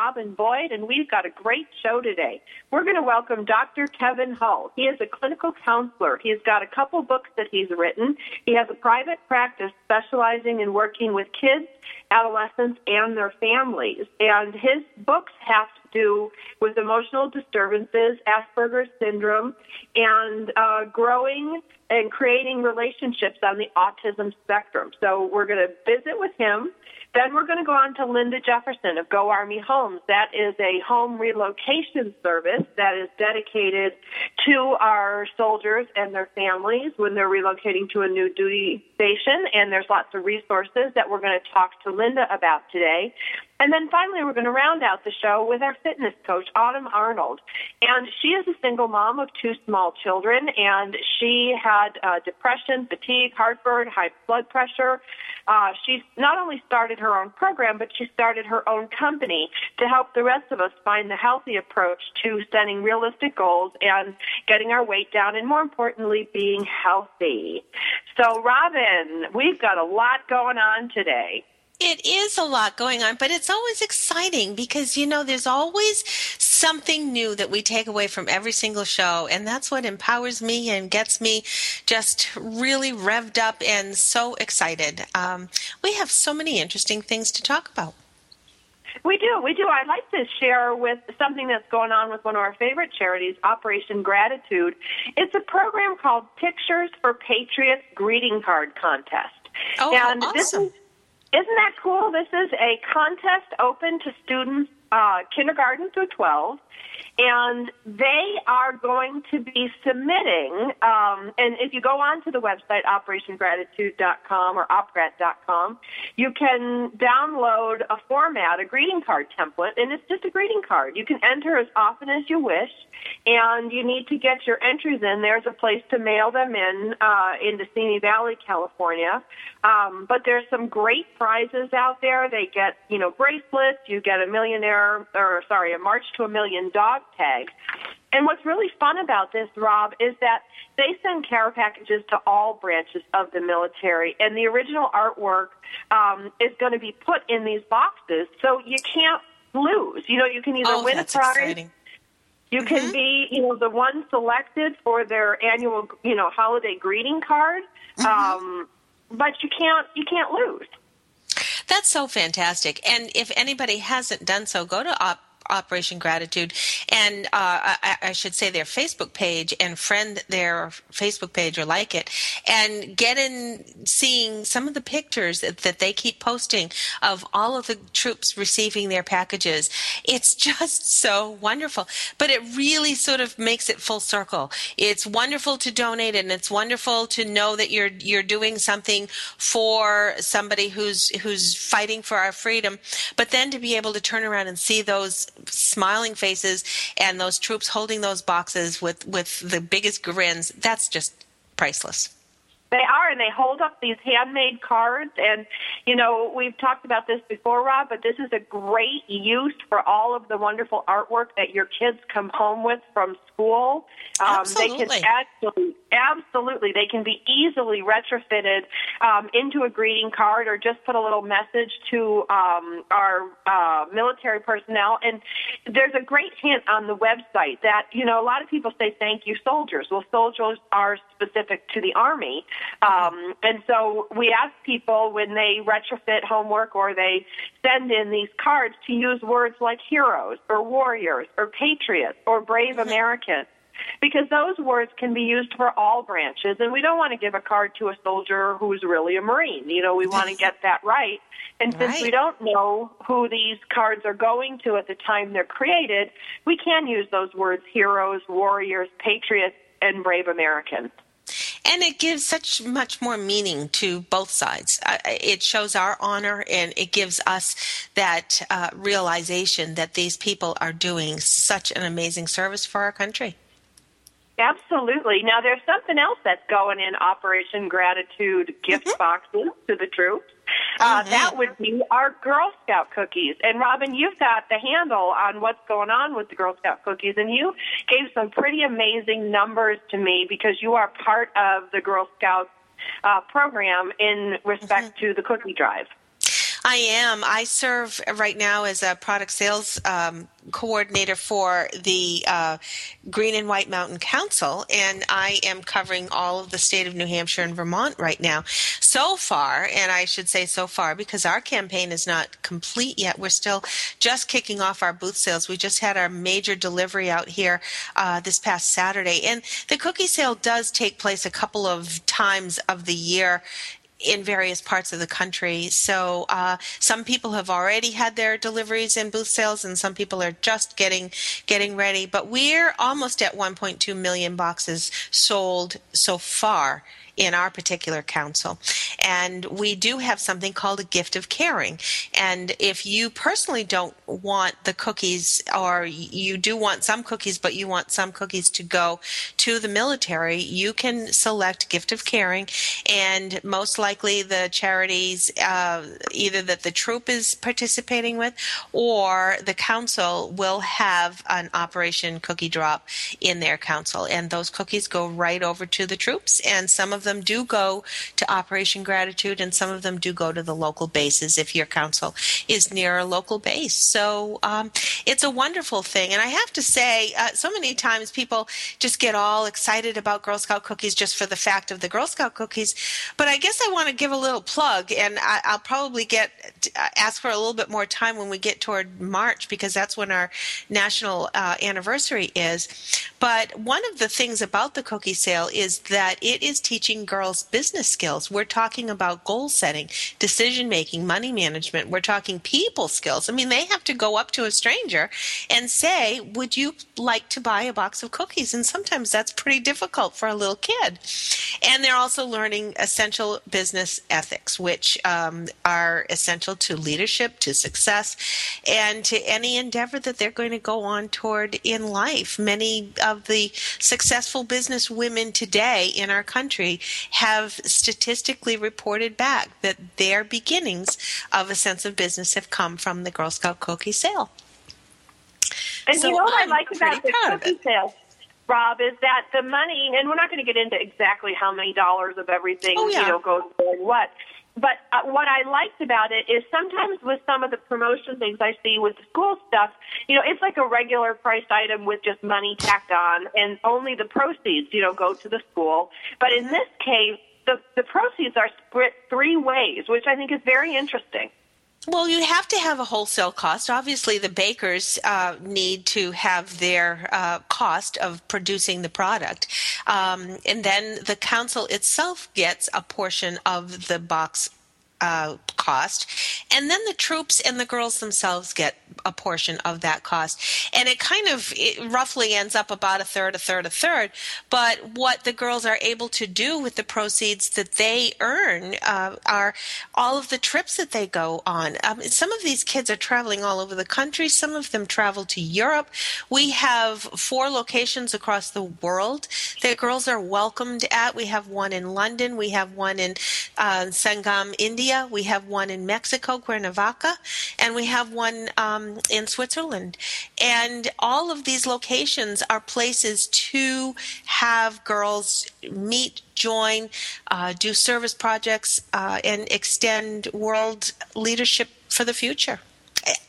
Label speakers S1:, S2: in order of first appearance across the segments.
S1: Robin Boyd, and we've got a great show today. We're going to welcome Dr. Kevin Hull. He is a clinical counselor. He's got a couple books that he's written. He has a private practice specializing in working with kids, adolescents, and their families. And his books have to do with emotional disturbances, Asperger's syndrome, and uh, growing and creating relationships on the autism spectrum. So we're going to visit with him. Then we're going to go on to Linda Jefferson of Go Army Homes. That is a home relocation service that is dedicated to our soldiers and their families when they're relocating to a new duty station. And there's lots of resources that we're going to talk to Linda about today. And then finally, we're going to round out the show with our fitness coach, Autumn Arnold. And she is a single mom of two small children, and she had uh, depression, fatigue, heartburn, high blood pressure. Uh, she not only started her own program, but she started her own company to help the rest of us find the healthy approach to setting realistic goals and getting our weight down, and more importantly, being healthy. So, Robin, we've got a lot going on today.
S2: It is a lot going on, but it's always exciting because, you know, there's always something new that we take away from every single show. And that's what empowers me and gets me just really revved up and so excited. Um, we have so many interesting things to talk about.
S1: We do, we do. I'd like to share with something that's going on with one of our favorite charities, Operation Gratitude. It's a program called Pictures for Patriots Greeting Card Contest.
S2: Oh, and awesome. this is
S1: isn't that cool? This is a contest open to students uh, kindergarten through 12 and they are going to be submitting. Um, and if you go on to the website operationgratitude.com or opgrat.com, you can download a format, a greeting card template, and it's just a greeting card. You can enter as often as you wish, and you need to get your entries in. There's a place to mail them in uh, into Simi Valley, California. Um, but there's some great prizes out there. They get, you know, bracelets. You get a millionaire, or sorry, a March to a Million dog tag. And what's really fun about this, Rob, is that they send care packages to all branches of the military, and the original artwork um, is going to be put in these boxes, so you can't lose. You know, you can either
S2: oh,
S1: win
S2: a
S1: prize.
S2: Exciting.
S1: You can mm-hmm. be, you know, the one selected for their annual, you know, holiday greeting card, mm-hmm. um, but you can't you can't lose.
S2: That's so fantastic. And if anybody hasn't done so, go to op- Operation Gratitude, and uh, I, I, should say their Facebook page and friend their Facebook page or like it, and get in seeing some of the pictures that, that they keep posting of all of the troops receiving their packages. It's just so wonderful, but it really sort of makes it full circle. It's wonderful to donate, and it's wonderful to know that you're you're doing something for somebody who's who's fighting for our freedom, but then to be able to turn around and see those smiling faces and those troops holding those boxes with, with the biggest grins, that's just priceless.
S1: They are, and they hold up these handmade cards. And, you know, we've talked about this before, Rob, but this is a great use for all of the wonderful artwork that your kids come home with from school.
S2: Um, absolutely.
S1: They can actually, absolutely, they can be easily retrofitted um, into a greeting card or just put a little message to um, our uh, military personnel. And there's a great hint on the website that, you know, a lot of people say thank you, soldiers. Well, soldiers are specific to the Army. Um, and so we ask people when they retrofit homework or they send in these cards to use words like heroes or warriors or patriots or brave. Americans. Because those words can be used for all branches and we don't want to give a card to a soldier who's really a marine. You know we want to get that right. And since we don't know who these cards are going to at the time they're created we can use those words heroes warriors patriots and brave americans
S2: and it gives such much more meaning to both sides. Uh, it shows our honor and it gives us that uh, realization that these people are doing such an amazing service for our country.
S1: Absolutely. Now, there's something else that's going in Operation Gratitude gift mm-hmm. boxes to the troops. Uh, mm-hmm. That would be our Girl Scout cookies. And Robin, you've got the handle on what's going on with the Girl Scout cookies, and you gave some pretty amazing numbers to me because you are part of the Girl Scouts uh, program in respect mm-hmm. to the cookie drive.
S2: I am. I serve right now as a product sales um, coordinator for the uh, Green and White Mountain Council, and I am covering all of the state of New Hampshire and Vermont right now. So far, and I should say so far because our campaign is not complete yet. We're still just kicking off our booth sales. We just had our major delivery out here uh, this past Saturday, and the cookie sale does take place a couple of times of the year in various parts of the country. So uh, some people have already had their deliveries and booth sales, and some people are just getting getting ready. But we're almost at 1.2 million boxes sold so far in our particular council. And we do have something called a gift of caring. And if you personally don't want the cookies, or you do want some cookies, but you want some cookies to go to the military, you can select gift of caring. And most likely the charities, uh, either that the troop is participating with or the council will have an Operation Cookie Drop in their council. And those cookies go right over to the troops. And some of them them do go to Operation Gratitude, and some of them do go to the local bases if your council is near a local base. So um, it's a wonderful thing. And I have to say, uh, so many times people just get all excited about Girl Scout cookies just for the fact of the Girl Scout cookies. But I guess I want to give a little plug, and I, will probably get uh, ask for a little bit more time when we get toward March because that's when our national uh, anniversary is. But one of the things about the cookie sale is that it is teaching teaching girls business skills. We're talking about goal setting, decision making, money management. We're talking people skills. I mean, they have to go up to a stranger and say, Would you like to buy a box of cookies? And sometimes that's pretty difficult for a little kid. And they're also learning essential business ethics, which um, are essential to leadership, to success, and to any endeavor that they're going to go on toward in life. Many of the successful business women today in our country have statistically reported back that their beginnings of a sense of business have come from the Girl Scout cookie sale.
S1: And so you know what I'm i like about the cookie sale? Rob, is that the money, and we're not going to get into exactly how many dollars of everything oh, yeah. you know goes for what, but uh, what I liked about it is sometimes with some of the promotion things I see with school stuff, you know, it's like a regular priced item with just money tacked on, and only the proceeds, you know, go to the school. But in this case, the the proceeds are split three ways, which I think is very interesting.
S2: Well, you have to have a wholesale cost. Obviously, the bakers uh, need to have their uh, cost of producing the product. Um, and then the council itself gets a portion of the box uh, cost, and then the troops and the girls themselves get a portion of that cost, and it kind of it roughly ends up about a third, a third, a third. But what the girls are able to do with the proceeds that they earn uh, are all of the trips that they go on. Um, some of these kids are traveling all over the country. Some of them travel to Europe. We have four locations across the world that girls are welcomed at. We have one in London. We have one in uh, Sangam, India. We have one in Mexico, Cuernavaca, and we have one um, in Switzerland. And all of these locations are places to have girls meet, join, uh, do service projects, uh, and extend world leadership for the future.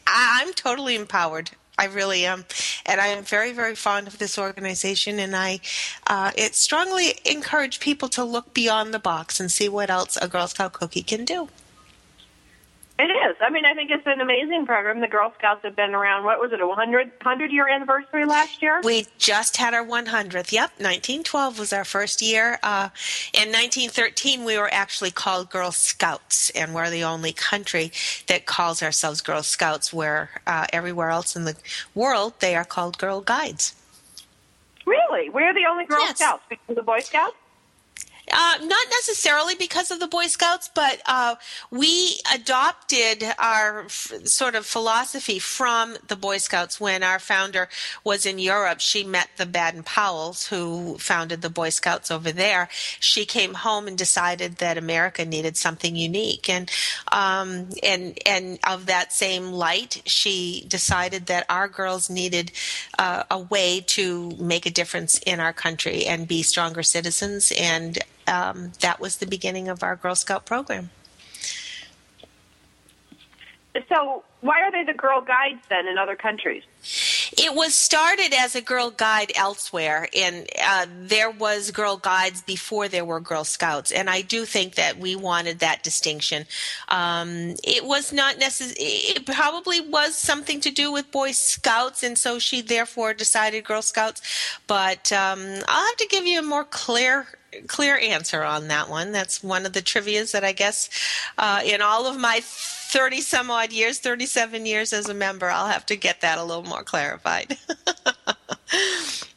S2: I'm totally empowered. I really am, and I am very, very fond of this organization. And I, uh, it strongly encourage people to look beyond the box and see what else a Girl Scout cookie can do.
S1: It is. I mean, I think it's an amazing program. The Girl Scouts have been around, what was it, a 100, 100 year anniversary last year?
S2: We just had our 100th. Yep, 1912 was our first year. Uh, in 1913, we were actually called Girl Scouts, and we're the only country that calls ourselves Girl Scouts, where uh, everywhere else in the world they are called Girl Guides.
S1: Really? We're the only Girl
S2: Yes.
S1: Scouts because of the Boy Scouts?
S2: Uh, not necessarily because of the Boy Scouts, but uh, we adopted our f- sort of philosophy from the Boy Scouts when our founder was in Europe. She met the Baden Powells, who founded the Boy Scouts over there. She came home and decided that America needed something unique, and um, and and of that same light, she decided that our girls needed uh, a way to make a difference in our country and be stronger citizens and um, that was the beginning of our Girl Scout program.
S1: So, why are they the Girl Guides then in other countries?
S2: It was started as a Girl Guide elsewhere, and uh, there was Girl Guides before there were Girl Scouts, and I do think that we wanted that distinction. Um, it was not necessary. It probably was something to do with Boy Scouts, and so she therefore decided Girl Scouts. But um, I'll have to give you a more clear clear answer on that one. That's one of the trivia's that I guess uh, in all of my 30 some odd years, 37 years as a member, I'll have to get that a little more clarified.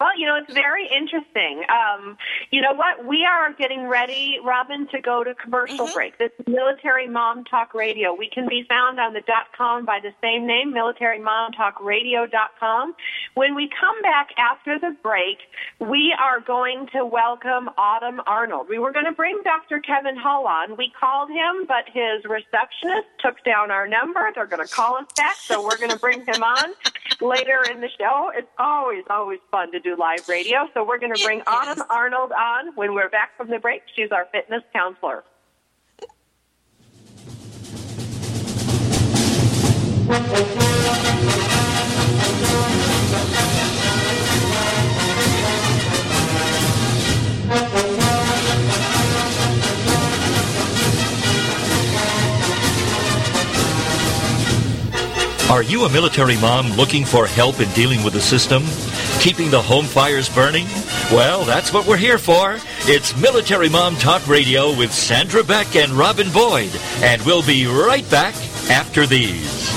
S1: Well, you know, it's very interesting. Um, you know what? We are getting ready, Robin, to go to commercial break. This is Military Mom Talk Radio. We can be found on the dot com by the same name, Military Mom Talk Radio dot com. When we come back after the break, we are going to welcome Autumn Arnold. We were going to bring Dr. Kevin Hull on. We called him, but his receptionist took down our number. They're going to call us back, so we're going to bring him on later in the show. It's always, always fun to do live radio. So we're going to bring
S2: It
S1: Autumn. Arnold on when we're back from the break. She's our fitness counselor.
S3: Are you a military mom looking for help in dealing with the system? Keeping the home fires burning? Well, that's what we're here for. It's Military Mom Talk Radio with Sandra Beck and Robin Boyd. And we'll be right back after these.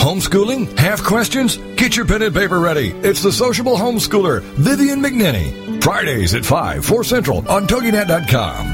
S4: Homeschooling? Have questions? Get your pen and paper ready. It's the sociable homeschooler, Vivian McNinney. Fridays at 5, 4 Central on TogiNet.com.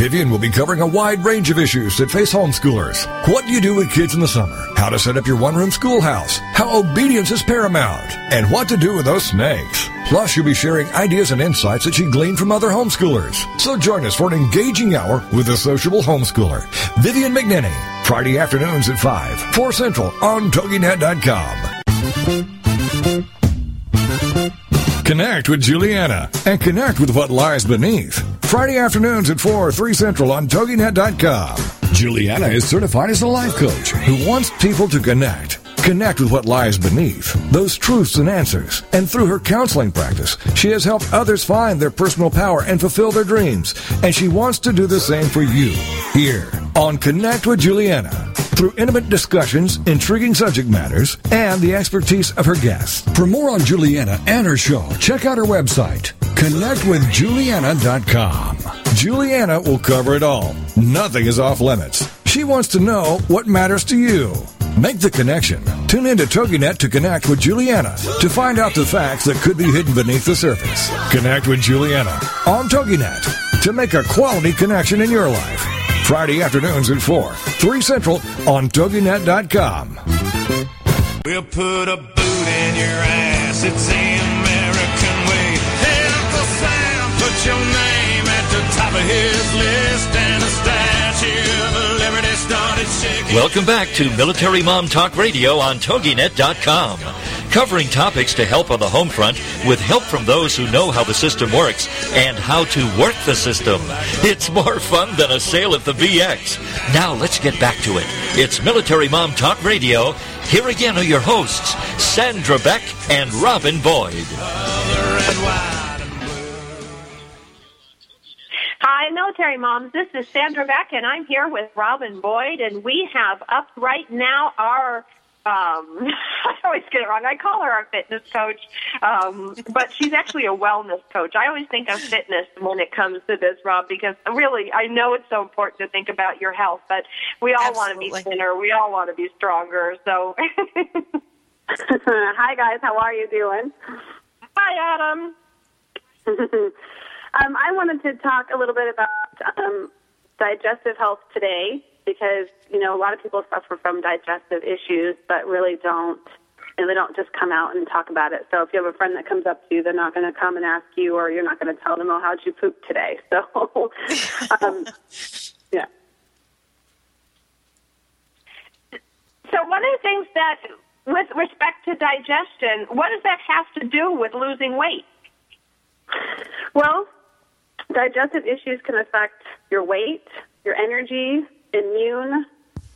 S4: Vivian will be covering a wide range of issues that face homeschoolers. What do you do with kids in the summer? How to set up your one-room schoolhouse? How obedience is paramount? And what to do with those snakes? Plus, you'll be sharing ideas and insights that she gleaned from other homeschoolers. So join us for an engaging hour with the sociable homeschooler, Vivian McNinney. Friday afternoons at 5, 4 Central on TogiNet.com. Connect with Juliana and connect with what lies beneath. Friday afternoons at 4, 3 Central on TogiNet.com. Juliana is certified as a life coach who wants people to connect. Connect with what lies beneath, those truths and answers. And through her counseling practice, she has helped others find their personal power and fulfill their dreams. And she wants to do the same for you here on Connect with Juliana through intimate discussions, intriguing subject matters, and the expertise of her guests. For more on Juliana and her show, check out her website, connectwithjuliana.com. Juliana will cover it all. Nothing is off limits. She wants to know what matters to you. Make the connection. Tune in to TogiNet to connect with Juliana to find out the facts that could be hidden beneath the surface. Connect with Juliana on TogiNet to make a quality connection in your life. Friday afternoons at 4, 3 Central on TogiNet.com.
S5: We'll put a boot in your ass. It's the American way. Hey, Uncle Sam, put your name at the top of his list, and the Statue of Liberty started shaking.
S3: Welcome back to Military Mom Talk Radio on TogiNet.com. Covering topics to help on the home front with help from those who know how the system works and how to work the system. It's more fun than a sale at the VX. Now let's get back to it. It's Military Mom Talk Radio. Here again are your hosts, Sandra Beck and Robin Boyd.
S1: Hi, military moms. This is Sandra Beck, and I'm here with Robin Boyd, and we have up right now our. Um, always get it wrong. I call her our fitness coach, um, but she's actually a wellness coach. I always think of fitness when it comes to this, Rob, because really, I know it's so important to think about your health, but we all want to be thinner. We all want to be stronger. So,
S6: Hi guys, how are you doing?
S1: hi, Autumn.
S6: um, I wanted to talk a little bit about um, digestive health today because you know a lot of people suffer from digestive issues, but really don't. And they don't just come out and talk about it. So if you have a friend that comes up to you, they're not going to come and ask you, or you're not going to tell them, "Oh, how'd you poop today?" So, um, yeah.
S1: So one of the things that, with respect to digestion, what does that have to do with losing weight?
S6: Well, digestive issues can affect your weight, your energy, immune,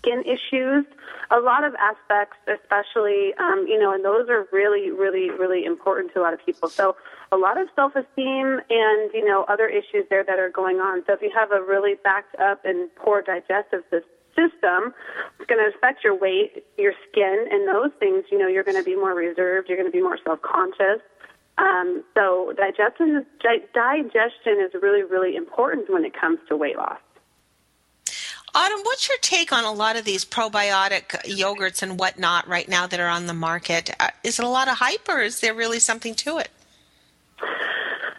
S6: skin issues, a lot of aspects, especially, um, you know, and those are really, really, really important to a lot of people. So, a lot of self esteem and, you know, other issues there that are going on. So, if you have a really backed up and poor digestive system, it's going to affect your weight, your skin, and those things. You know, you're going to be more reserved. You're going to be more self-conscious. Um, so digestion, di- digestion is really, really important when it comes to weight loss.
S2: Autumn, what's your take on a lot of these probiotic yogurts and whatnot right now that are on the market? Uh, is it a lot of hype or is there really something to it?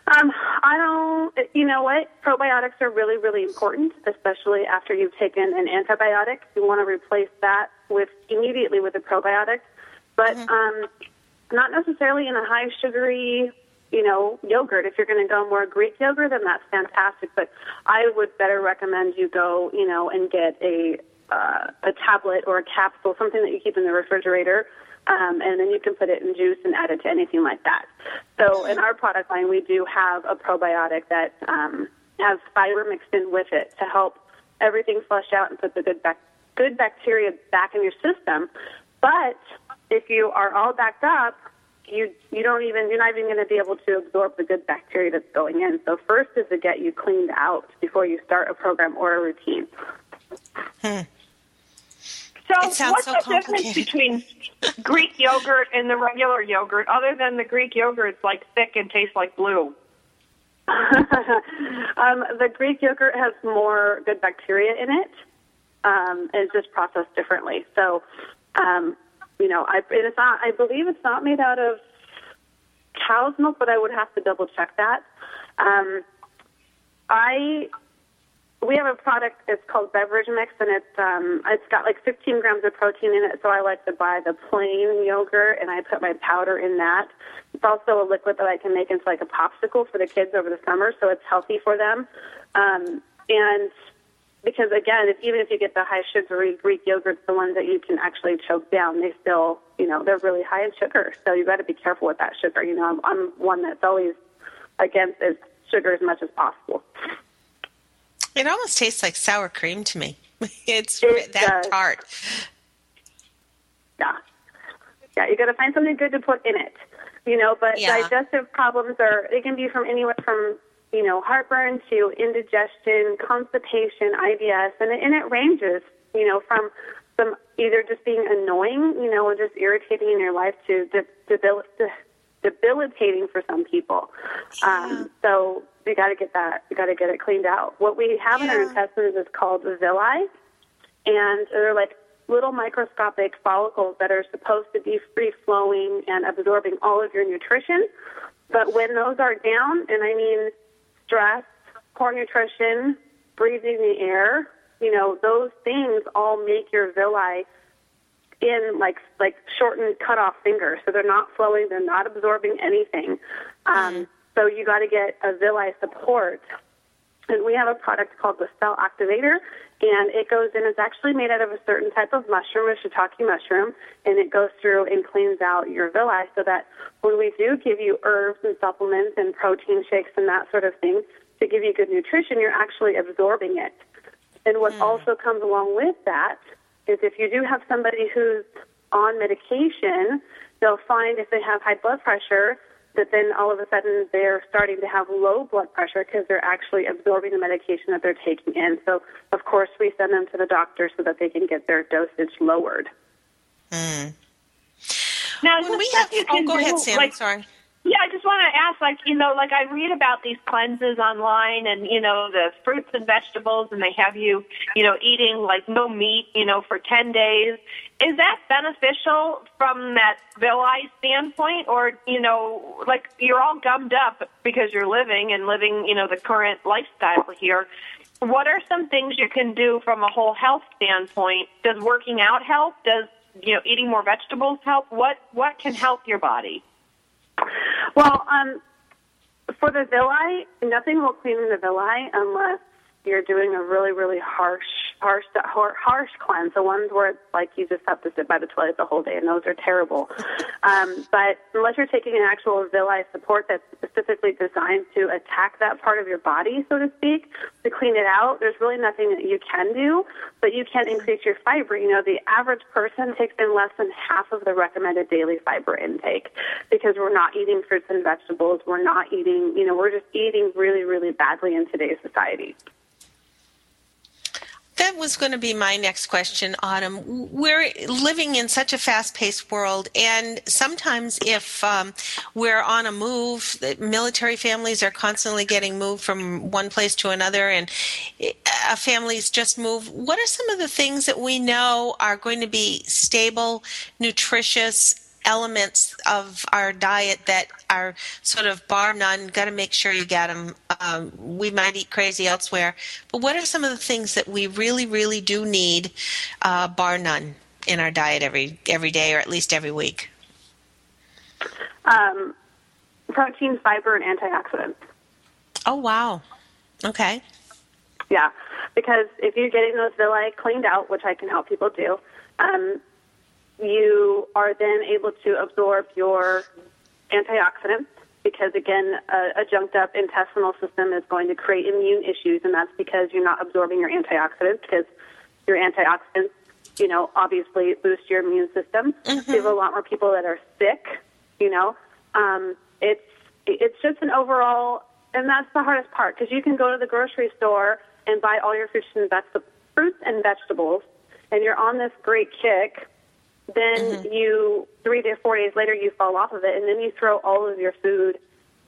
S6: Um, I don't, you know what? Probiotics are really, really important, especially after you've taken an antibiotic. You want to replace that with immediately with a probiotic, but um, not necessarily in a high sugary, you know, yogurt. If you're going to go more Greek yogurt, then that's fantastic. But I would better recommend you go, you know, and get a uh, a tablet or a capsule, something that you keep in the refrigerator. Um, and then you can put it in juice and add it to anything like that. So in our product line, we do have a probiotic that um, has fiber mixed in with it to help everything flush out and put the good bac- good bacteria back in your system. But if you are all backed up, you you don't even you're not even going to be able to absorb the good bacteria that's going in. So first is to get you cleaned out before you start a program or a routine.
S1: So
S2: It sounds
S1: what's
S2: so
S1: the difference between Greek yogurt and the regular yogurt, other than the Greek yogurt's like thick and tastes like blue?
S6: um, the Greek yogurt has more good bacteria in it, um, and it's just processed differently. So, um, you know, I, it's not. I believe it's not made out of cow's milk, but I would have to double check that. Um, I we have a product. It's called Beverage Mix, and it's um, it's got like 15 grams of protein in it. So I like to buy the plain yogurt, and I put my powder in that. It's also a liquid that I can make into like a popsicle for the kids over the summer, so it's healthy for them. Um, and because again, if, even if you get the high sugary Greek yogurts, the ones that you can actually choke down, they still, you know, they're really high in sugar. So you got to be careful with that sugar. You know, I'm, I'm one that's always against as sugar as much as possible.
S2: It almost tastes like sour cream to me. it's
S6: It
S2: that
S6: does.
S2: tart.
S6: Yeah. Yeah, you got to find something good to put in it. You know, but
S2: Yeah.
S6: digestive problems are they can be from anywhere from you know heartburn to indigestion, constipation, IBS, and it, and it ranges. You know, from some either just being annoying, you know, or just irritating in your life to de- debil- de- debilitating for some people. Um, so you got to get that. You got to get it cleaned out. What we have in our intestines is called villi, and they're like little microscopic follicles that are supposed to be free flowing and absorbing all of your nutrition. But when those are down, and I mean stress, poor nutrition, breathing the air, you know, those things all make your villi in like like shortened cut off fingers. So they're not flowing, they're not absorbing anything. Um, so you got to get a villi support and we have a product called the Cell Activator, and it goes in. It's actually made out of a certain type of mushroom, a shiitake mushroom, and it goes through and cleans out your villi so that when we do give you herbs and supplements and protein shakes and that sort of thing to give you good nutrition, you're actually absorbing it. And what hmm. also comes along with that is if you do have somebody who's on medication, they'll find if they have high blood pressure that then all of a sudden they're starting to have low blood pressure because they're actually absorbing the medication that they're taking in. So, of course, we send them to the doctor so that they can get their dosage lowered. Hmm.
S1: Now, is
S2: When we have,
S1: you
S2: oh, go
S1: do,
S2: ahead, Sam.
S1: Like,
S2: Sorry.
S1: Yeah, I just want to ask, like, you know, like I read about these cleanses online and, you know, the fruits and vegetables, and they have you, you know, eating like no meat, you know, for 10 days. Is that beneficial from that villi standpoint? Or, you know, like you're all gummed up because you're living and living, you know, the current lifestyle here. What are some things you can do from a whole health standpoint? Does working out help? Does, you know, eating more vegetables help? What, what can help your body?
S6: Well, um, for the villi, nothing will clean the villi unless you're doing a really, really harsh, harsh, har- harsh cleanse. The ones where it's like you just have to sit by the toilet the whole day, and those are terrible. Um, but unless you're taking an actual villi support that's specifically designed to attack that part of your body, so to speak, to clean it out, there's really nothing that you can do. But you can increase your fiber. You know, the average person takes in less than half of the recommended daily fiber intake because we're not eating fruits and vegetables. We're not eating, you know, we're just eating really, really badly in today's society.
S2: That was going to be my next question, Autumn. We're living in such a fast paced world, and sometimes if um, we're on a move, military families are constantly getting moved from one place to another, and uh, families just move. What are some of the things that we know are going to be stable, nutritious elements of our diet that are sort of bar none? Got to make sure you get them. Um, we might eat crazy elsewhere, but what are some of the things that we really, really do need, uh, bar none, in our diet every every day or at least every week?
S6: Um, protein, fiber, and antioxidants.
S2: Oh wow, okay.
S6: Yeah, because if you're getting those villi cleaned out, which I can help people do, um, you are then able to absorb your antioxidants because, again, a, a junked up intestinal system is going to create immune issues, and that's because you're not absorbing your antioxidants because your antioxidants, you know, obviously boost your immune system. You have a lot more people that are sick, you know. Um, it's it's just an overall, and that's the hardest part because you can go to the grocery store and buy all your fruits and fruits and vegetables, and you're on this great kick. Then mm-hmm. you three to four days later you fall off of it, and then you throw all of your food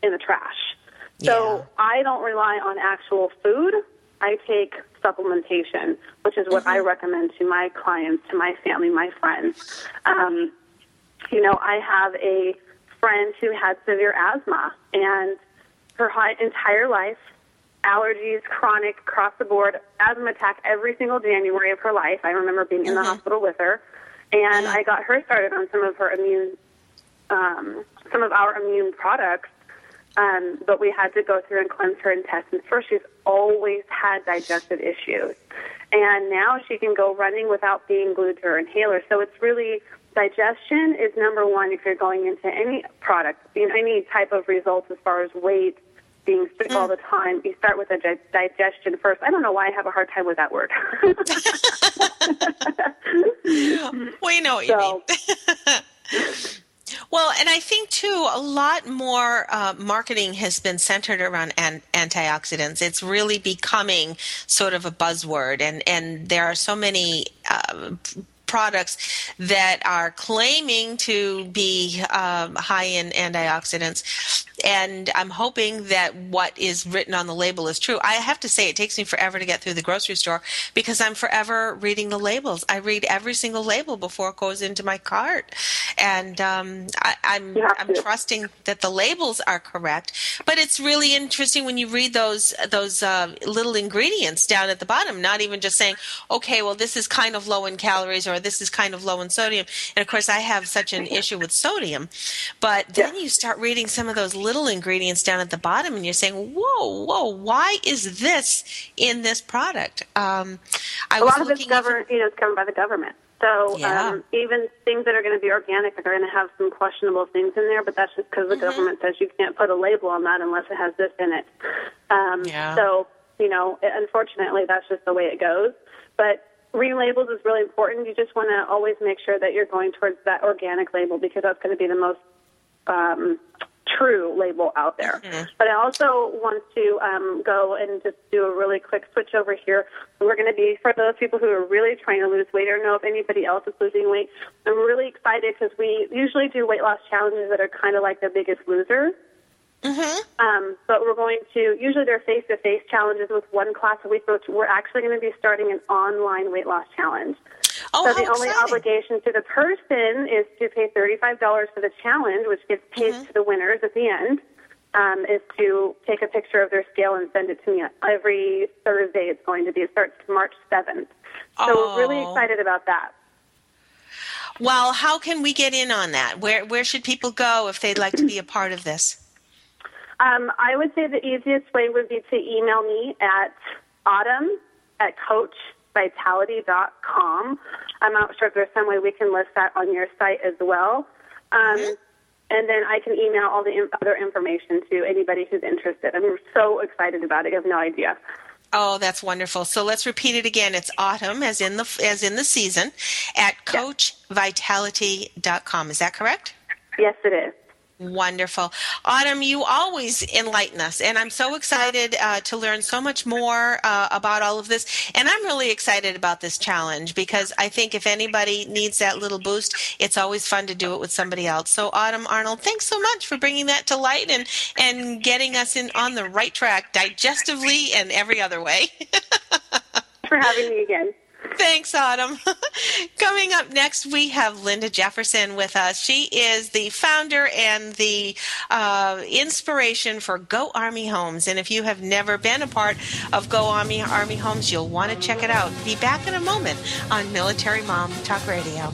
S6: in the trash. So
S2: Yeah.
S6: I don't rely on actual food. I take supplementation, which is what I mm-hmm. recommend to my clients, to my family, my friends. Um, you know, I have a friend who had severe asthma, and her entire life, allergies, chronic, across the board, asthma attack every single January of her life. I remember being in the mm-hmm. hospital with her, and I got her started on some of her immune, um, some of our immune products. Um, but we had to go through and cleanse her intestines first. She's always had digestive issues. And now she can go running without being glued to her inhaler. So it's really digestion is number one if you're going into any product, you know, any type of results as far as weight, being sick all the time, you start with a di- digestion first. I don't know why I have a hard time with that word.
S2: we know what
S6: So-
S2: you mean. well, and I think too, a lot more uh, marketing has been centered around an- antioxidants. It's really becoming sort of a buzzword, and and there are so many. Uh, products that are claiming to be um, high in antioxidants. And i'm hoping that what is written on the label is true. I have to say it takes me forever to get through the grocery store because i'm forever reading the labels. I read every single label before it goes into my cart. And um, I, i'm i'm trusting that the labels are correct. But it's really interesting when you read those those uh, little ingredients down at the bottom not even just saying okay well this is kind of low in calories or this is kind of low in sodium and of course i have such an issue with sodium but then you start reading some of those little ingredients down at the bottom and you're saying whoa whoa why is this in this product um, I
S6: a
S2: was
S6: lot of it's
S2: looking even-
S6: you know, it's governed by the government. So
S2: Yeah.
S6: um, even things that are going to be organic are going to have some questionable things in there, but that's just because the
S2: Mm-hmm.
S6: government says you can't put a label on that unless it has this in it. Um,
S2: Yeah.
S6: So you know, unfortunately, that's just the way it goes. But reading labels is really important. You just want to always make sure that you're going towards that organic label because that's going to be the most um, true label out there. But I also want to um, go and just do a really quick switch over here. We're going to be, for those people who are really trying to lose weight or know if anybody else is losing weight, I'm really excited because we usually do weight loss challenges that are kind of like the biggest loser. Um, but we're going to, usually they're face to face challenges with one class a week, but we're actually going to be starting an online weight loss challenge.
S2: oh
S6: so the only obligation to the person is to pay $35 for the challenge, which gets paid
S2: Mm-hmm.
S6: to the winners at the end, um, is to take a picture of their scale and send it to me every Thursday. It's going to be. It starts March 7th. So we're really
S2: Oh.
S6: excited about that.
S2: well how can we get in on that where where should people go if they'd like to be a part of this
S6: Um, I would say the easiest way would be to email me at autumn at coachvitality.com. I'm not sure if there's some way we can list that on your site as well. Um, And then I can email all the in- other information to anybody who's interested. I'm so excited about it. I have no idea.
S2: Oh, that's wonderful. So let's repeat it again. It's autumn as in the as in the season at coachvitality.com. Is that correct?
S6: Yes, it is.
S2: Wonderful. Autumn, you always enlighten us, and I'm so excited uh, to learn so much more uh, about all of this. And I'm really excited about this challenge because I think if anybody needs that little boost, it's always fun to do it with somebody else. So, Autumn Arnold, thanks so much for bringing that to light and, and getting us in on the right track digestively and every other way.
S6: For having me again.
S2: Thanks, Autumn. Coming up next, we have Linda Jefferson with us. She is the founder and the uh, inspiration for Go Army Homes. And if you have never been a part of Go Army Army Homes, you'll want to check it out. Be back in a moment on Military Mom Talk Radio.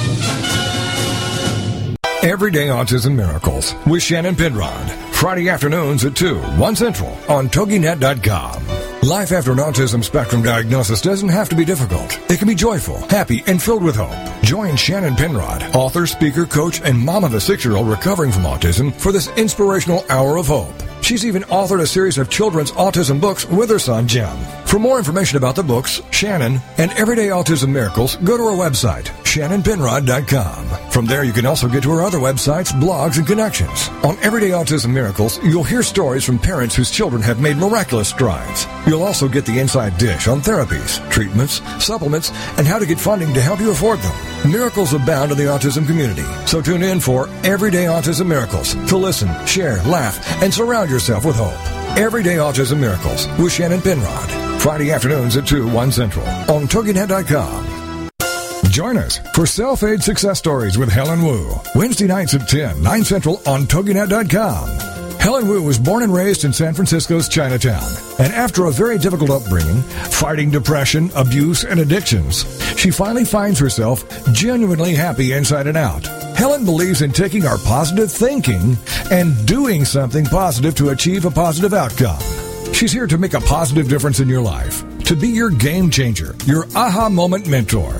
S4: Everyday Autism Miracles with Shannon Penrod. Friday afternoons at 2, 1 Central on TogiNet.com. Life after an autism spectrum diagnosis doesn't have to be difficult. It can be joyful, happy, and filled with hope. Join Shannon Penrod, author, speaker, coach, and mom of a six-year-old recovering from autism for this inspirational hour of hope. She's even authored a series of children's autism books with her son, Jim. For more information about the books, Shannon, and Everyday Autism Miracles, go to her website, shannonpenrod.com. From there, you can also get to her other websites, blogs, and connections. On Everyday Autism Miracles, you'll hear stories from parents whose children have made miraculous strides. You'll also get the inside dish on therapies, treatments, supplements, and how to get funding to help you afford them. Miracles abound in the autism community. So tune in for Everyday Autism Miracles to listen, share, laugh, and surround yourself with hope. Everyday Autism Miracles with Shannon Penrod. Friday afternoons at 2, 1 Central on TogiNet.com. Join us for Self-Aid Success Stories with Helen Wu. Wednesday nights at 10, 9 Central on TogiNet.com. Helen Wu was born and raised in San Francisco's Chinatown, and after a very difficult upbringing, fighting depression, abuse, and addictions, she finally finds herself genuinely happy inside and out. Helen believes in taking our positive thinking and doing something positive to achieve a positive outcome. She's here to make a positive difference in your life, to be your game changer, your aha moment mentor.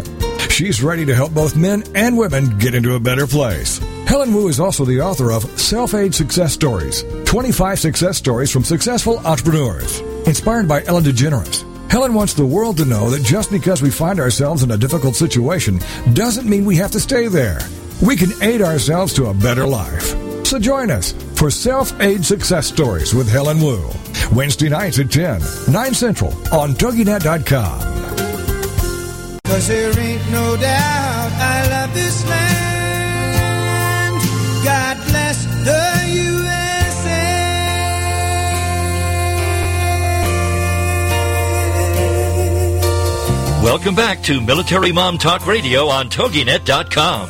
S4: She's ready to help both men and women get into a better place. Helen Wu is also the author of Self Aid Success Stories 25 Success Stories from Successful Entrepreneurs. Inspired by Ellen DeGeneres, Helen wants the world to know that just because we find ourselves in a difficult situation doesn't mean we have to stay there. We can aid ourselves to a better life. So join us for Self Aid Success Stories with Helen Wu. Wednesday nights at 10, 9 Central on TogiNet.com.
S7: Cause there ain't no doubt I love this land. God bless the USA.
S3: Welcome back to Military Mom Talk Radio on TogiNet.com.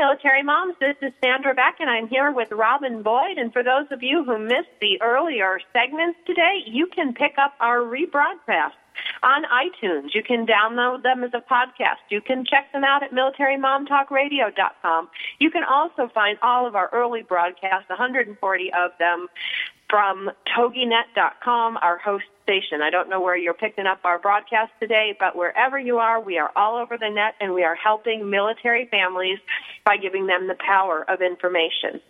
S1: Military moms. This is Sandra Beck, and I'm here with Robin Boyd. And for those of you who missed the earlier segments today, you can pick up our rebroadcast on iTunes. You can download them as a podcast. You can check them out at militarymomtalkradio.com. You can also find all of our early broadcasts, 140 of them, from toginet.com, our host I don't know where you're picking up our broadcast today, but wherever you are, we are all over the net and we are helping military families by giving them the power of information.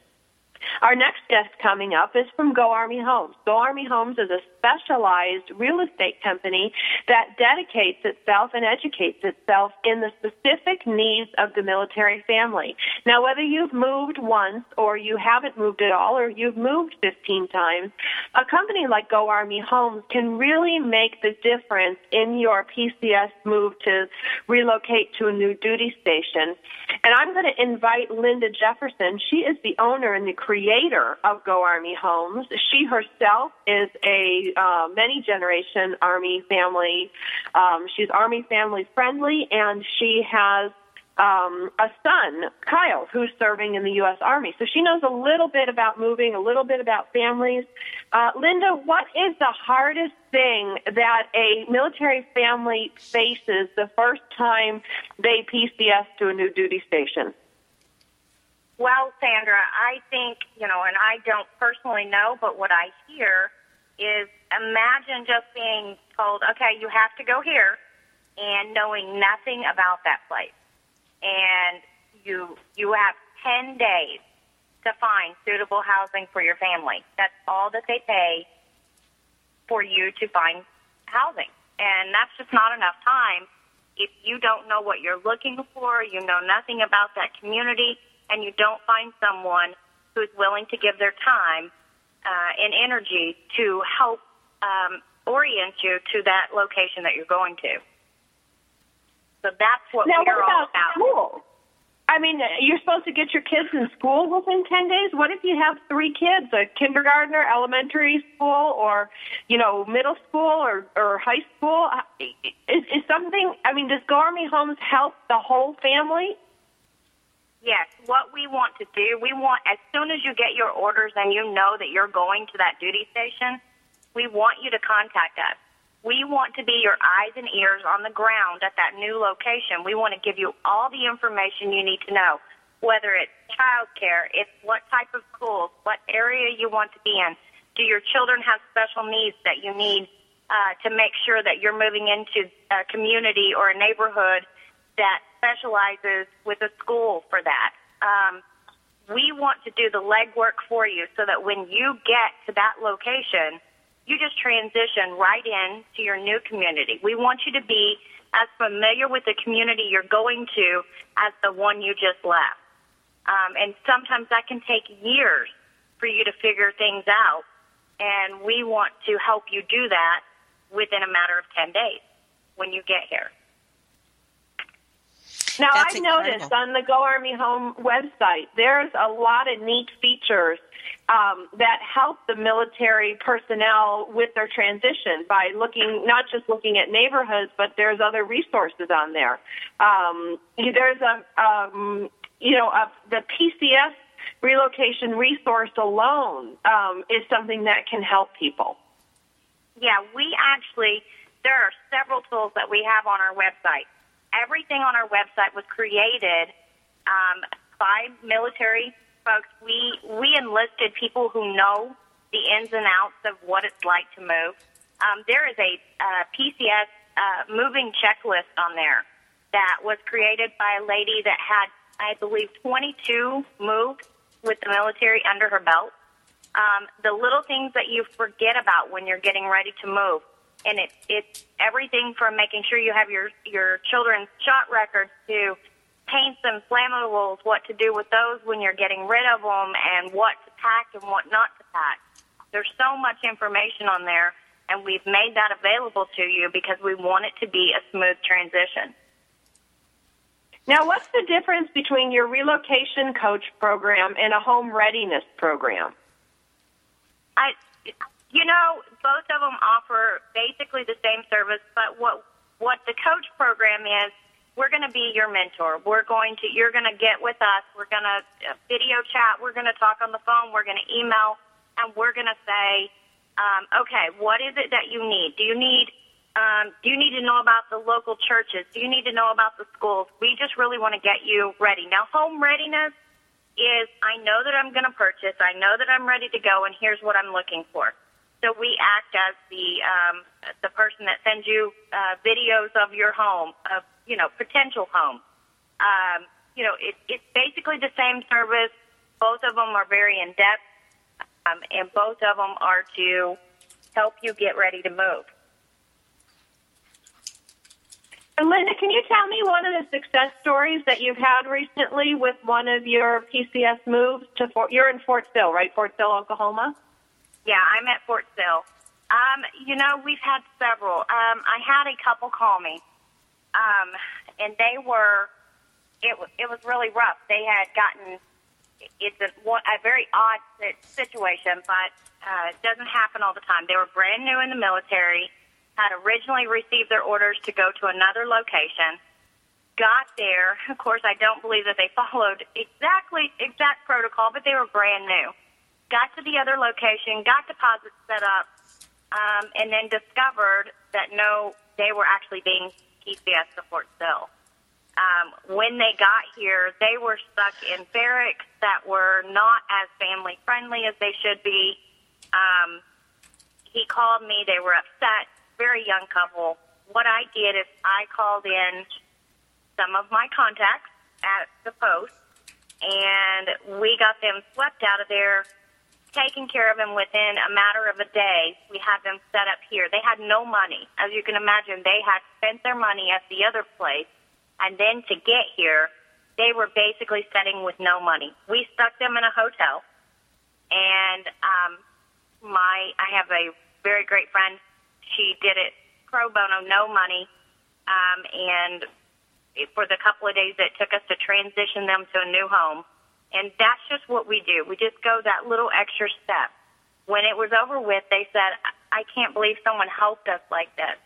S1: Our next guest coming up is from Go Army Homes. Go Army Homes is a specialized real estate company that dedicates itself and educates itself in the specific needs of the military family. Now, whether you've moved once or you haven't moved at all or you've moved 15 times, a company like Go Army Homes can really make the difference in your PCS move to relocate to a new duty station. And I'm going to invite Linda Jefferson. She is the owner and the creator of Go Army Homes. She herself is a uh, many generation Army family. Um, she's Army family friendly, and she has um, a son, Kyle, who's serving in the U.S. Army. So she knows a little bit about moving, a little bit about families. Uh, Linda, what is the hardest thing that a military family faces the first time they PCS to a new duty station?
S8: Well, Sandra, I think, you know, and I don't personally know, but what I hear is imagine just being told, okay, you have to go here, and knowing nothing about that place. And you you have 10 days to find suitable housing for your family. That's all that they pay for you to find housing. And that's just not enough time if you don't know what you're looking for, you know nothing about that community, and you don't find someone who's willing to give their time uh, and energy to help um, orient you to that location that you're going to. So that's what
S1: now,
S8: we're
S1: what
S8: all
S1: about
S8: about.
S1: school? I mean, you're supposed to get your kids in school within 10 days. What if you have three kids, a kindergartner, elementary school, or, you know, middle school or, or high school? Is, is something, I mean, does Go Army Homes help the whole family?
S8: Yes, what we want to do, we want, as soon as you get your orders and you know that you're going to that duty station, we want you to contact us. We want to be your eyes and ears on the ground at that new location. We want to give you all the information you need to know, whether it's child care, it's what type of schools, what area you want to be in. Do your children have special needs that you need uh, to make sure that you're moving into a community or a neighborhood that specializes with a school for that? Um, we want to do the legwork for you so that when you get to that location, you just transition right in to your new community. We want you to be as familiar with the community you're going to as the one you just left. Um, and sometimes that can take years for you to figure things out. And we want to help you do that within a matter of 10 days when you get here.
S1: Now,
S2: That's
S1: I
S2: incredible.
S1: noticed on the Go Army Home website, there's a lot of neat features um, that help the military personnel with their transition by looking, not just looking at neighborhoods, but there's other resources on there. Um, there's a, um, you know, a, the PCS relocation resource alone um, is something that can help people.
S8: Yeah, we actually, there are several tools that we have on our website. Everything on our website was created um, by military folks. We, we enlisted people who know the ins and outs of what it's like to move. Um, there is a uh, PCS uh, moving checklist on there that was created by a lady that had, I believe, 22 moves with the military under her belt um, the little things that you forget about when you're getting ready to move. And it, it's everything from making sure you have your, your children's shot records to paints and flammables, what to do with those when you're getting rid of them, and what to pack and what not to pack. There's so much information on there, and we've made that available to you because we want it to be a smooth transition.
S1: Now, what's the difference between your relocation coach program and a home readiness program?
S8: I, you know, both of them offer basically the same service, but what what the coach program is, we're going to be your mentor. We're going to, you're going to get with us. We're going to uh, video chat. We're going to talk on the phone. We're going to email, and we're going to say, um, okay, what is it that you need? Do you need um, do you need to know about the local churches? Do you need to know about the schools? We just really want to get you ready. Now, home readiness is I know that I'm going to purchase. I know that I'm ready to go, and here's what I'm looking for. So we act as the um, the person that sends you uh, videos of your home, of you know potential home. Um, you know, it, it's basically the same service. Both of them are very in depth, um, and both of them are to help you get ready to move.
S1: And Linda, can you tell me one of the success stories that you've had recently with one of your PCS moves to Fort? You're in Fort Sill, right? Fort Sill, Oklahoma.
S8: Yeah, I'm at Fort Sill. Um, you know, we've had several. Um, I had a couple call me, um, and they were. It it was really rough. They had gotten. It's a, a very odd situation, but uh, it doesn't happen all the time. They were brand new in the military, had originally received their orders to go to another location, got there. Of course, I don't believe that they followed exactly exact protocol, but they were brand new. Got to the other location, got deposits set up, um, and then discovered that no, they were actually being PCS to Fort Sill. Um, when they got here, they were stuck in barracks that were not as family friendly as they should be. Um, he called me. They were upset. Very young couple. What I did is I called in some of my contacts at the post, and we got them swept out of there, taken care of them within a matter of a day. We had them set up here. They had no money. As you can imagine, they had spent their money at the other place, and then to get here, they were basically sitting with no money. We stuck them in a hotel, and um, my I have a very great friend. She did it pro bono, no money, um, and for the couple of days it took us to transition them to a new home. And that's just what we do. We just go that little extra step. When it was over with, they said, "I can't believe someone helped us like this."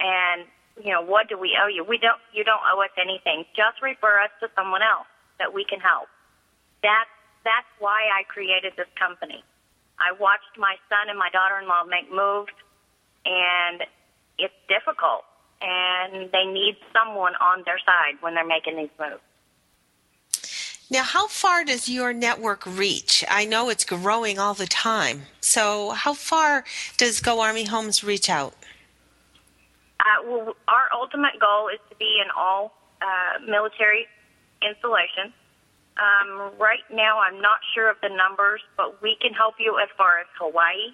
S8: And you know, what do we owe you? We don't. You don't owe us anything. Just refer us to someone else that we can help. That's that's why I created this company. I watched my son and my daughter-in-law make moves, and it's difficult, and they need someone on their side when they're making these moves.
S2: Now, how far does your network reach? I know it's growing all the time. So, how far does Go Army Homes reach out?
S8: Uh, well, our ultimate goal is to be in all uh, military installations. Um, right now, I'm not sure of the numbers, but we can help you as far as Hawaii.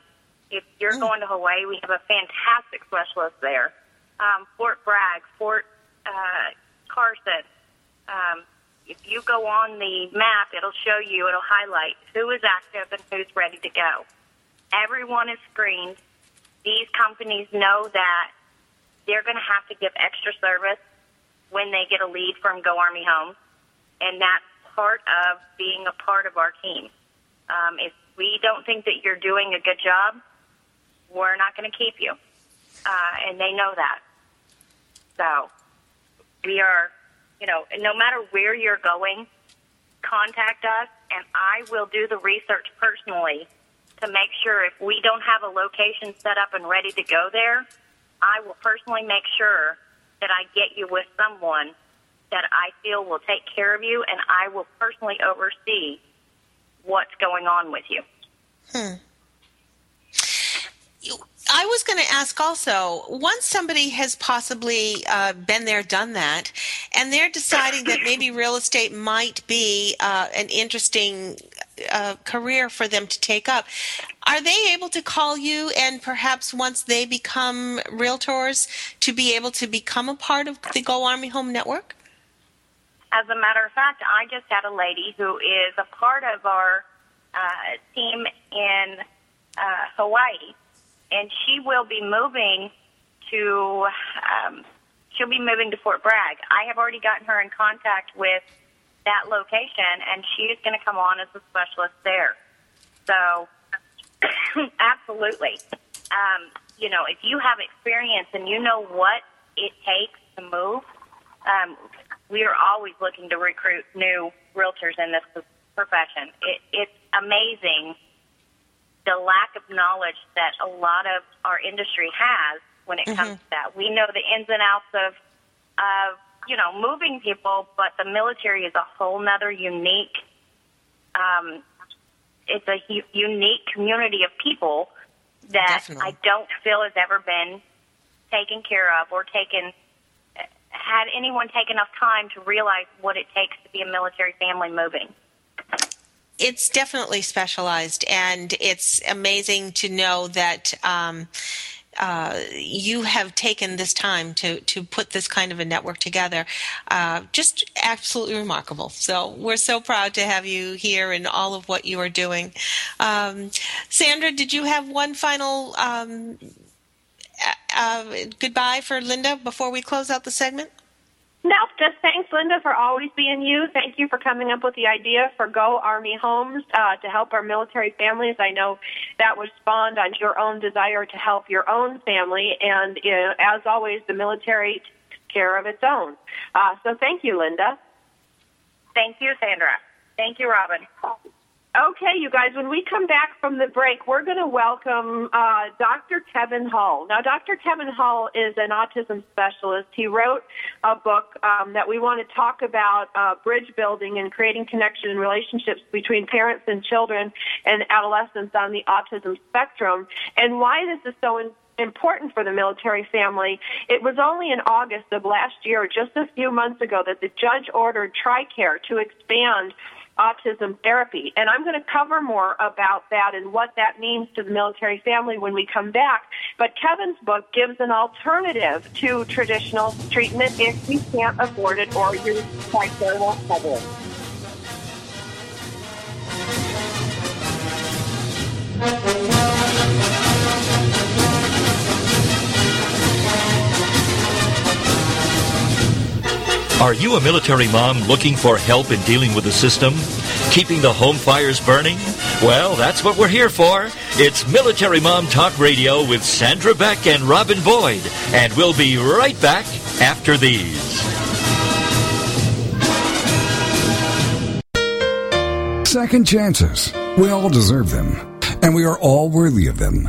S8: If you're going to Hawaii, we have a fantastic specialist there. Um, Fort Bragg, Fort uh, Carson. Um, if you go on the map, it'll show you, it'll highlight who is active and who's ready to go. Everyone is screened. These companies know that they're going to have to give extra service when they get a lead from Go Army Home, and that's part of being a part of our team. Um, if we don't think that you're doing a good job, we're not going to keep you, uh, and they know that. So we are, you know, no matter where you're going, contact us, and I will do the research personally to make sure if we don't have a location set up and ready to go there, I will personally make sure that I get you with someone that I feel will take care of you, and I will personally oversee what's going on with you.
S2: Hmm. I was going to ask also once somebody has possibly uh, been there, done that, and they're deciding that maybe real estate might be uh, an interesting uh, career for them to take up, are they able to call you and perhaps once they become realtors to be able to become a part of the Go Army Home Network?
S8: As a matter of fact, I just had a lady who is a part of our uh, team in uh, Hawaii and she will be moving to um, she'll be moving to Fort Bragg. I have already gotten her in contact with that location, and she is going to come on as a specialist there. So, absolutely, um, you know, if you have experience and you know what it takes to move, um, we are always looking to recruit new realtors in this profession. It, it's amazing the lack of knowledge that a lot of our industry has when it mm-hmm. comes to that. We know the ins and outs of, of you know, moving people, but the military is a whole nother unique. Um, it's a hu- unique community of people that Definitely. I don't feel has ever been taken care of or taken had anyone take enough time to realize what it takes to be a military family moving
S2: it's definitely specialized, and it's amazing to know that. Um, uh, you have taken this time to to put this kind of a network together. Uh, just absolutely remarkable. So we're so proud to have you here and all of what you are doing. Um, Sandra, did you have one final um, uh, goodbye for Linda before we close out the segment?
S1: No, just thanks, Linda, for always being you. Thank you for coming up with the idea for Go Army Homes uh, to help our military families. I know that was spawned on your own desire to help your own family, and you know, as always, the military takes care of its own. Uh, so thank you, Linda.
S8: Thank you, Sandra. Thank you, Robin.
S1: Okay, you guys, when we come back from the break, we're going to welcome uh, Dr. Kevin Hull. Now, Dr. Kevin Hull is an autism specialist. He wrote a book um, that we want to talk about uh, bridge building and creating connection and relationships between parents and children and adolescents on the autism spectrum and why this is so important important for the military family. It was only in August of last year, just a few months ago, that the judge ordered TRICARE to expand autism therapy. And I'm going to cover more about that and what that means to the military family when we come back. But Kevin's book gives an alternative to traditional treatment if you can't afford it or your TRICARE won't it.
S3: Are you a military mom looking for help in dealing with the system? Keeping the home fires burning? Well, that's what we're here for. It's Military Mom Talk Radio with Sandra Beck and Robin Boyd. And we'll be right back after these.
S4: Second chances. We all deserve them. And we are all worthy of them.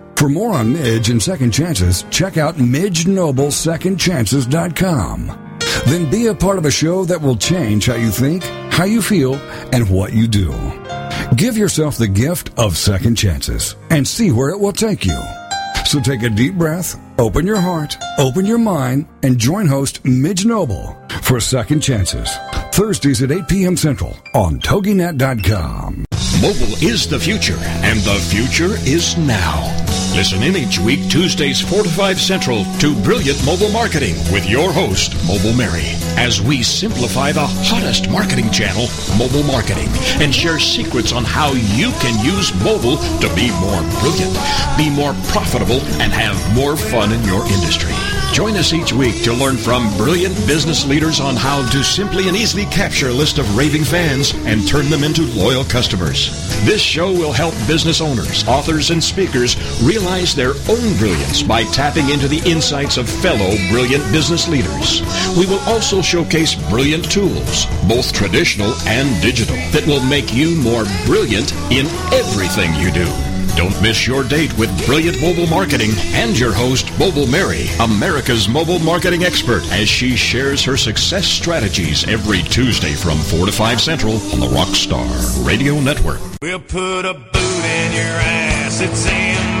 S4: For more on Midge and Second Chances, check out MidgeNobleSecondChances.com. Then be a part of a show that will change how you think, how you feel, and what you do. Give yourself the gift of second chances and see where it will take you. So take a deep breath, open your heart, open your mind, and join host Midge Noble for second chances. Thursdays at 8 p.m. Central on TogiNet.com.
S9: Mobile is the future, and the future is now. Listen in each week, Tuesdays 4 to 5 Central, to Brilliant Mobile Marketing with your host, Mobile Mary, as we simplify the hottest marketing channel, mobile marketing, and share secrets on how you can use mobile to be more brilliant, be more profitable, and have more fun in your industry. Join us each week to learn from brilliant business leaders on how to simply and easily capture a list of raving fans and turn them into loyal customers. This show will help business owners, authors, and speakers realize their own brilliance by tapping into the insights of fellow brilliant business leaders. We will also showcase brilliant tools, both traditional and digital, that will make you more brilliant in everything you do. Don't miss your date with Brilliant Mobile Marketing and your host, Mobile Mary, America's mobile marketing expert, as she shares her success strategies every Tuesday from 4 to 5 Central on the Rockstar Radio Network.
S5: We'll put a boot in your ass. It's the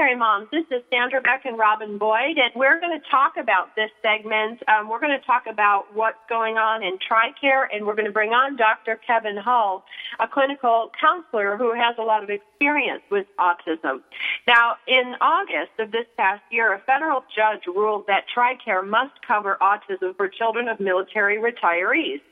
S1: Military moms. This is Sandra Beck and Robin Boyd, and we're going to talk about this segment. Um, we're going to talk about what's going on in TRICARE, and we're going to bring on Dr. Kevin Hull, a clinical counselor who has a lot of experience with autism. Now, in August of this past year, a federal judge ruled that TRICARE must cover autism for children of military retirees,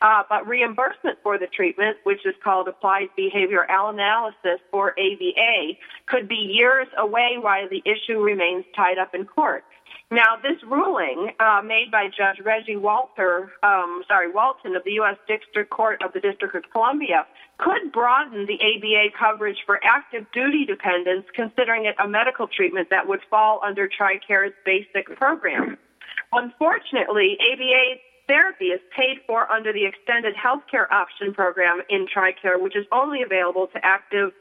S1: uh, but reimbursement for the treatment, which is called Applied Behavioral Analysis or ABA, could be years away while the issue remains tied up in court. Now, this ruling uh, made by Judge Reggie Walter, um, sorry, Walton of the U.S. District Court of the District of Columbia could broaden the ABA coverage for active duty dependents, considering it a medical treatment that would fall under TRICARE's basic program. Unfortunately, ABA therapy is paid for under the extended healthcare option program in TRICARE, which is only available to active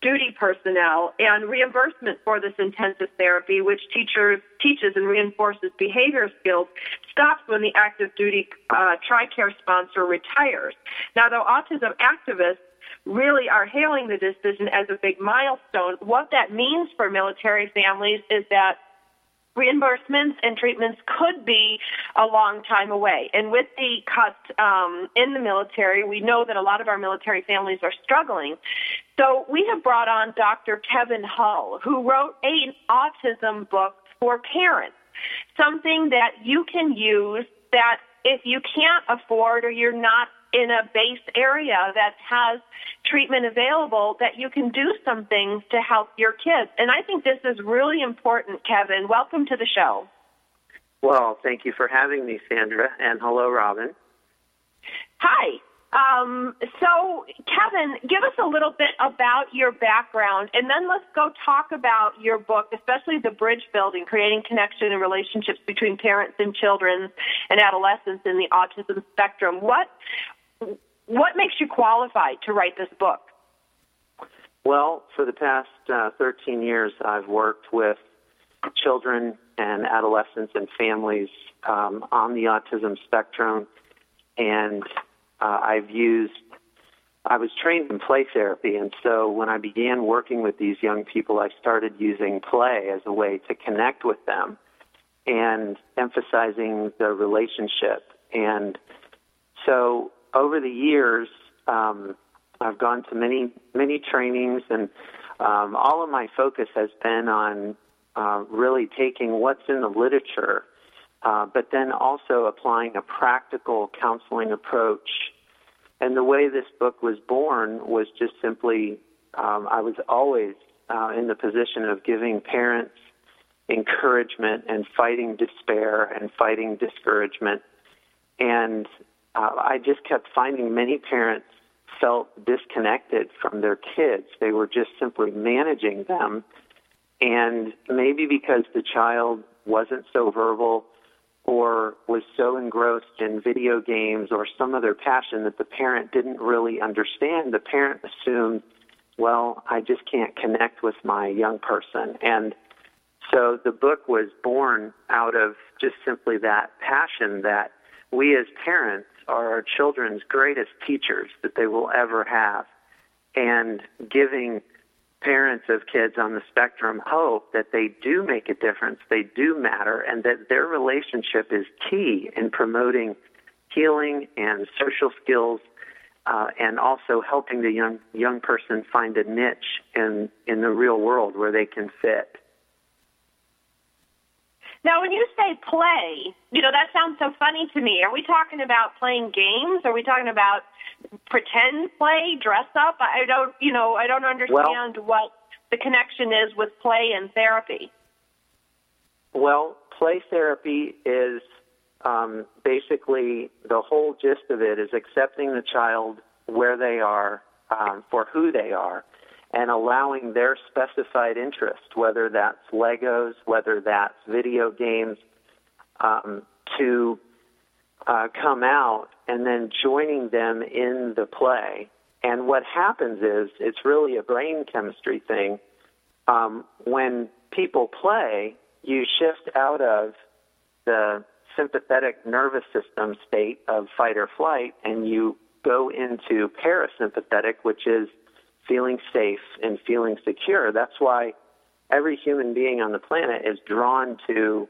S1: duty personnel and reimbursement for this intensive therapy, which teachers teaches and reinforces behavior skills, stops when the active duty uh, TRICARE sponsor retires. Now, though autism activists really are hailing the decision as a big milestone, what that means for military families is that reimbursements and treatments could be a long time away. And with the cuts um, in the military, we know that a lot of our military families are struggling. So we have brought on Dr. Kevin Hull, who wrote an autism book for parents, something that you can use that if you can't afford or you're not in a base area that has treatment available that you can do some things to help your kids. And I think this is really important, Kevin. Welcome to the show.
S10: Well, thank you for having me, Sandra, and hello, Robin.
S1: Hi. Um, so, Kevin, give us a little bit about your background, and then let's go talk about your book, especially the bridge building, creating connection and relationships between parents and children and adolescents in the autism spectrum. What what makes you qualified to write this book?
S10: Well, for the past uh, 13 years, I've worked with children and adolescents and families um, on the autism spectrum, and uh, I've used. I was trained in play therapy, and so when I began working with these young people, I started using play as a way to connect with them and emphasizing the relationship. And so over the years, um, I've gone to many many trainings, and um, all of my focus has been on uh, really taking what's in the literature, uh, but then also applying a practical counseling approach. And the way this book was born was just simply um, I was always uh, in the position of giving parents encouragement and fighting despair and fighting discouragement. And uh, I just kept finding many parents felt disconnected from their kids. They were just simply managing them. And maybe because the child wasn't so verbal or was so engrossed in video games or some other passion that the parent didn't really understand, the parent assumed, well, I just can't connect with my young person. And so the book was born out of just simply that passion that we as parents are our children's greatest teachers that they will ever have. And giving parents of kids on the spectrum hope that they do make a difference, they do matter, and that their relationship is key in promoting healing and social skills, uh, and also helping the young young person find a niche in in the real world where they can fit.
S1: Now, when you say play, you know, that sounds so funny to me. Are we talking about playing games? Are we talking about pretend play, dress up? I don't, you know, I don't understand well, what the connection is with play and therapy.
S10: Well, play therapy is um, basically the whole gist of it is accepting the child where they are um, for who they are and allowing their specified interest, whether that's Legos, whether that's video games, um, to uh, come out and then joining them in the play. And what happens is it's really a brain chemistry thing. Um, when people play, you shift out of the sympathetic nervous system state of fight or flight and you go into parasympathetic, which is feeling safe and feeling secure. That's why every human being on the planet is drawn to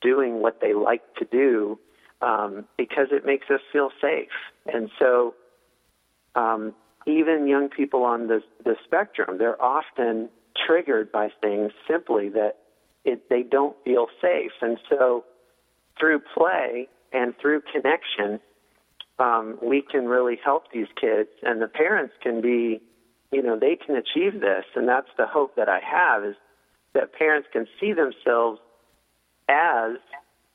S10: doing what they like to do um, because it makes us feel safe. And so, um, even young people on the, the spectrum, they're often triggered by things simply that it, they don't feel safe. And so, through play and through connection, um, we can really help these kids, and the parents can be you know, they can achieve this. And that's the hope that I have is that parents can see themselves as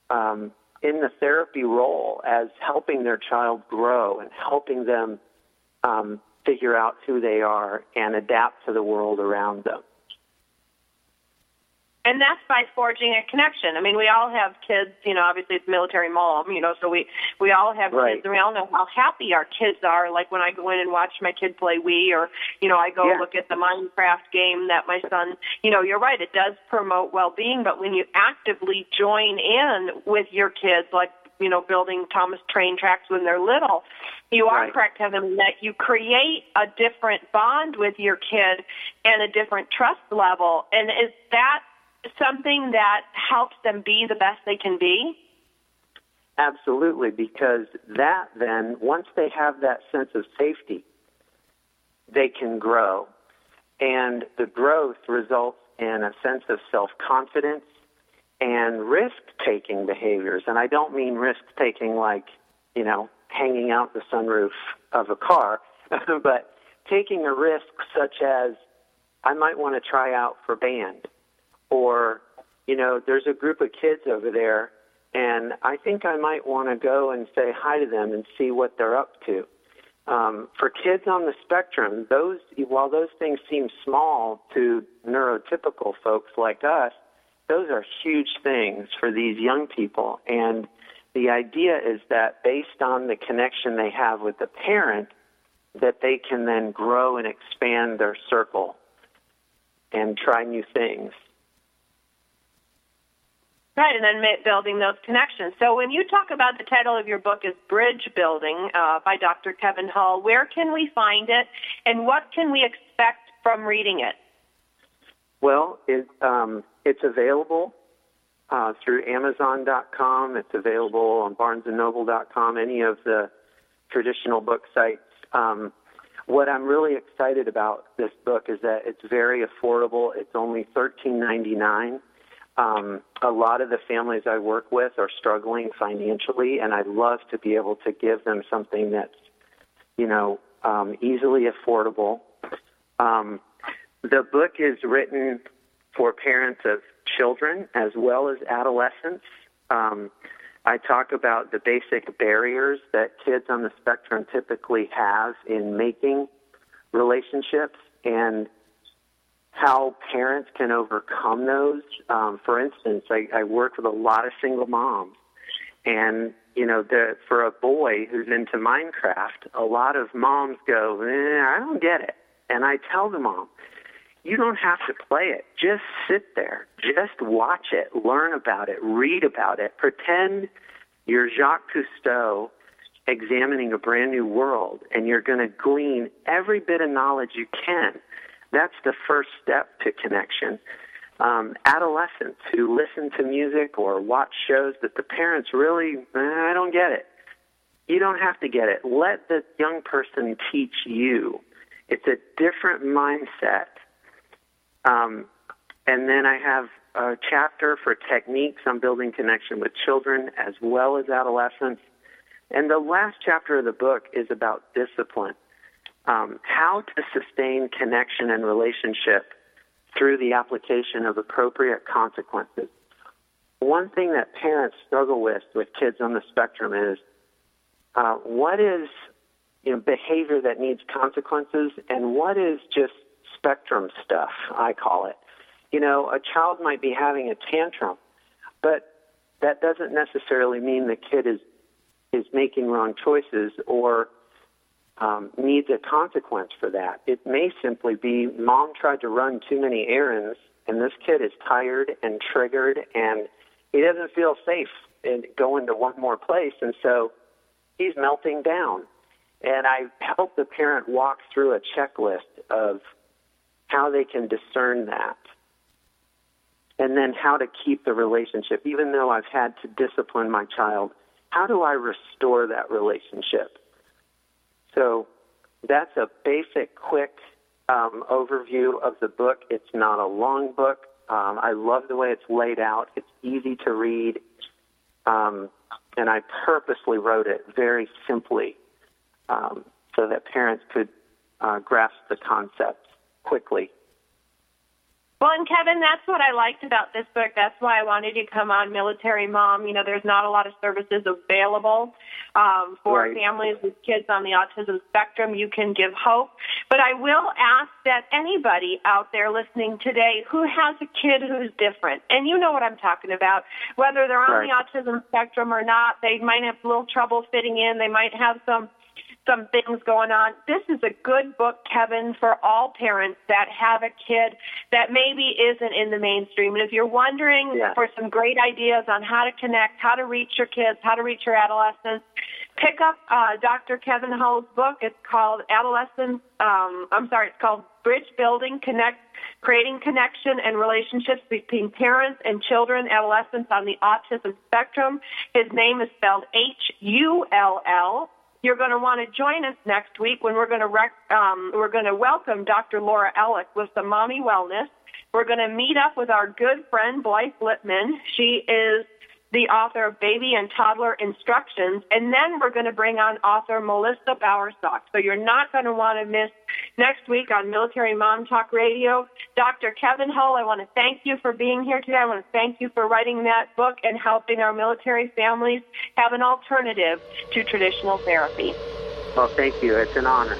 S10: um, in the therapy role, as helping their child grow and helping them um, figure out who they are and adapt to the world around them
S1: and that's by forging a connection. I mean, we all have kids. You know, obviously it's military mom. You know, so we we all have
S10: right.
S1: kids, and we all know how happy our kids are. Like when I go in and watch my kid play Wii, or you know, I go
S10: yeah.
S1: look at the Minecraft game that my son. You know, you're right. It does promote well-being, but when you actively join in with your kids, like you know, building Thomas train tracks when they're little. You are
S10: right.
S1: correct, Kevin, that you create a different bond with your kid and a different trust level. And is that something that helps them be the best they can be?
S10: Absolutely, because that then, once they have that sense of safety, they can grow. And the growth results in a sense of self confidence and risk taking behaviors. And I don't mean risk taking like, you know, hanging out the sunroof of a car, but taking a risk such as I might want to try out for band or you know there's a group of kids over there and I think I might want to go and say hi to them and see what they're up to. Um, for kids on the spectrum, those while those things seem small to neurotypical folks like us, those are huge things for these young people. And the idea is that based on the connection they have with the parent, that they can then grow and expand their circle and try new things.
S1: Right, and then building those connections. So when you talk about the title of your book is Bridge Building uh, by Dr. Kevin Hull, where can we find it, and what can we expect from reading it?
S10: Well, it, um, it's available uh, through Amazon.com. It's available on BarnesandNoble.com, any of the traditional book sites. Um, what I'm really excited about this book is that it's very affordable. It's only $13.99 um, a lot of the families I work with are struggling financially, and I'd love to be able to give them something that's, you know, um, easily affordable. Um, the book is written for parents of children as well as adolescents. Um, I talk about the basic barriers that kids on the spectrum typically have in making relationships and how parents can overcome those. Um, for instance, I, I work with a lot of single moms, and you know, the, for a boy who's into Minecraft, a lot of moms go, eh, "I don't get it," and I tell the mom, "You don't have to play it. Just sit there, just watch it, learn about it, read about it, pretend you're Jacques Cousteau." Examining a brand new world, and you're going to glean every bit of knowledge you can that's the first step to connection. Um, adolescents who listen to music or watch shows that the parents really, eh, I don't get it. You don't have to get it. Let the young person teach you. It's a different mindset. Um, and then I have a chapter for techniques on building connection with children as well as adolescents. And the last chapter of the book is about discipline um, how to sustain connection and relationship through the application of appropriate consequences. One thing that parents struggle with with kids on the spectrum is uh, what is you know, behavior that needs consequences and what is just spectrum stuff, I call it. You know, a child might be having a tantrum, but that doesn't necessarily mean the kid is is making wrong choices or um, needs a consequence for that. It may simply be mom tried to run too many errands, and this kid is tired and triggered, and he doesn't feel safe in going to one more place, and so he's melting down. And I help the parent walk through a checklist of how they can discern that. And then how to keep the relationship. Even though I've had to discipline my child, how do I restore that relationship? So that's a basic, quick um, overview of the book. It's not a long book. Um, I love the way it's laid out. It's easy to read. Um, and I purposely wrote it very simply um, so that parents could uh, grasp the concept quickly.
S1: Well, and Kevin, that's what I liked about this book. That's why I wanted to come on Military Mom. You know, there's not a lot of services available um, for
S10: right.
S1: families with kids on the autism spectrum. You can give hope. But I will ask that anybody out there listening today who has a kid who's different, and you know what I'm talking about, whether they're on
S10: right.
S1: the autism spectrum or not, they might have a little trouble fitting in, they might have some some things going on. This is a good book, Kevin, for all parents that have a kid that maybe isn't in the mainstream. And if you're wondering
S10: yeah.
S1: for some great ideas on how to connect, how to reach your kids, how to reach your adolescents, pick up uh, Dr. Kevin Hull's book. It's called Adolescents. Um, I'm sorry, it's called Bridge Building, Connect, Creating Connection and Relationships Between Parents and Children, Adolescents on the Autism Spectrum. His name is spelled H U L L. You're going to want to join us next week when we're going to rec- um, we're going to welcome Dr. Laura Ellick with the Mommy Wellness. We're going to meet up with our good friend Blythe Lipman. She is the author of Baby and Toddler Instructions, and then we're going to bring on author Melissa Bowersock. So you're not going to want to miss next week on Military Mom Talk Radio. Dr. Kevin Hull, I want to thank you for being here today. I want to thank you for writing that book and helping our military families have an alternative to traditional therapy.
S10: Well, thank you. It's an honor.